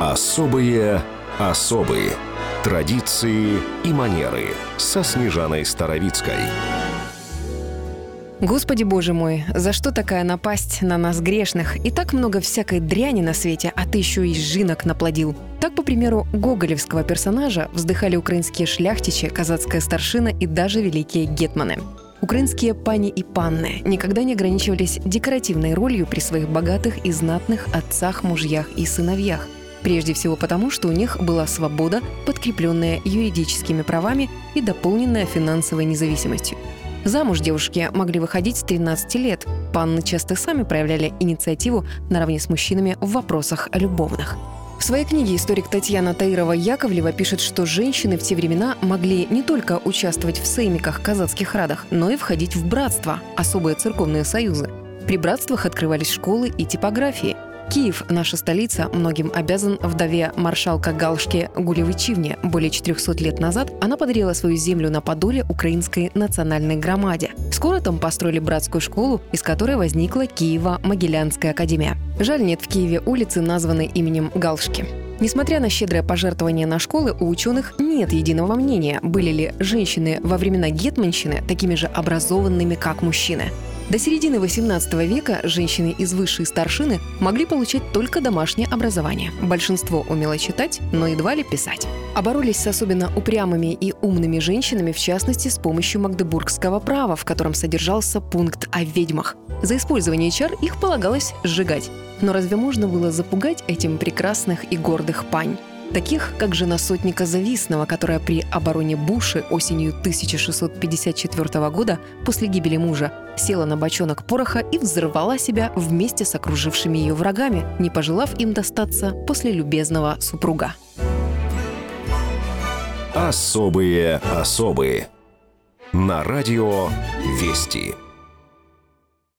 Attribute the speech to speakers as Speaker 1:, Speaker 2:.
Speaker 1: Особые особые традиции и манеры со Снежаной Старовицкой.
Speaker 2: Господи боже мой, за что такая напасть на нас грешных? И так много всякой дряни на свете, а ты еще и жинок наплодил. Так, по примеру, гоголевского персонажа вздыхали украинские шляхтичи, казацкая старшина и даже великие гетманы. Украинские пани и панны никогда не ограничивались декоративной ролью при своих богатых и знатных отцах, мужьях и сыновьях. Прежде всего потому, что у них была свобода, подкрепленная юридическими правами и дополненная финансовой независимостью. Замуж девушки могли выходить с 13 лет. Панны часто сами проявляли инициативу наравне с мужчинами в вопросах любовных. В своей книге историк Татьяна Таирова-Яковлева пишет, что женщины в те времена могли не только участвовать в сеймиках казацких радах, но и входить в братства, особые церковные союзы. При братствах открывались школы и типографии. Киев, наша столица, многим обязан вдове маршалка Галшки Гулевичивне. Более 400 лет назад она подарила свою землю на Подоле украинской национальной громаде. Скоро там построили братскую школу, из которой возникла Киева-Могилянская академия. Жаль, нет в Киеве улицы, названной именем Галшки. Несмотря на щедрое пожертвование на школы, у ученых нет единого мнения, были ли женщины во времена гетманщины такими же образованными, как мужчины. До середины XVIII века женщины из высшей старшины могли получать только домашнее образование. Большинство умело читать, но едва ли писать. Оборолись с особенно упрямыми и умными женщинами, в частности, с помощью магдебургского права, в котором содержался пункт о ведьмах. За использование чар их полагалось сжигать. Но разве можно было запугать этим прекрасных и гордых пань? Таких как жена сотника Зависного, которая при обороне Буши осенью 1654 года после гибели мужа села на бочонок пороха и взорвала себя вместе с окружившими ее врагами, не пожелав им достаться после любезного супруга.
Speaker 1: Особые особые на радио Вести.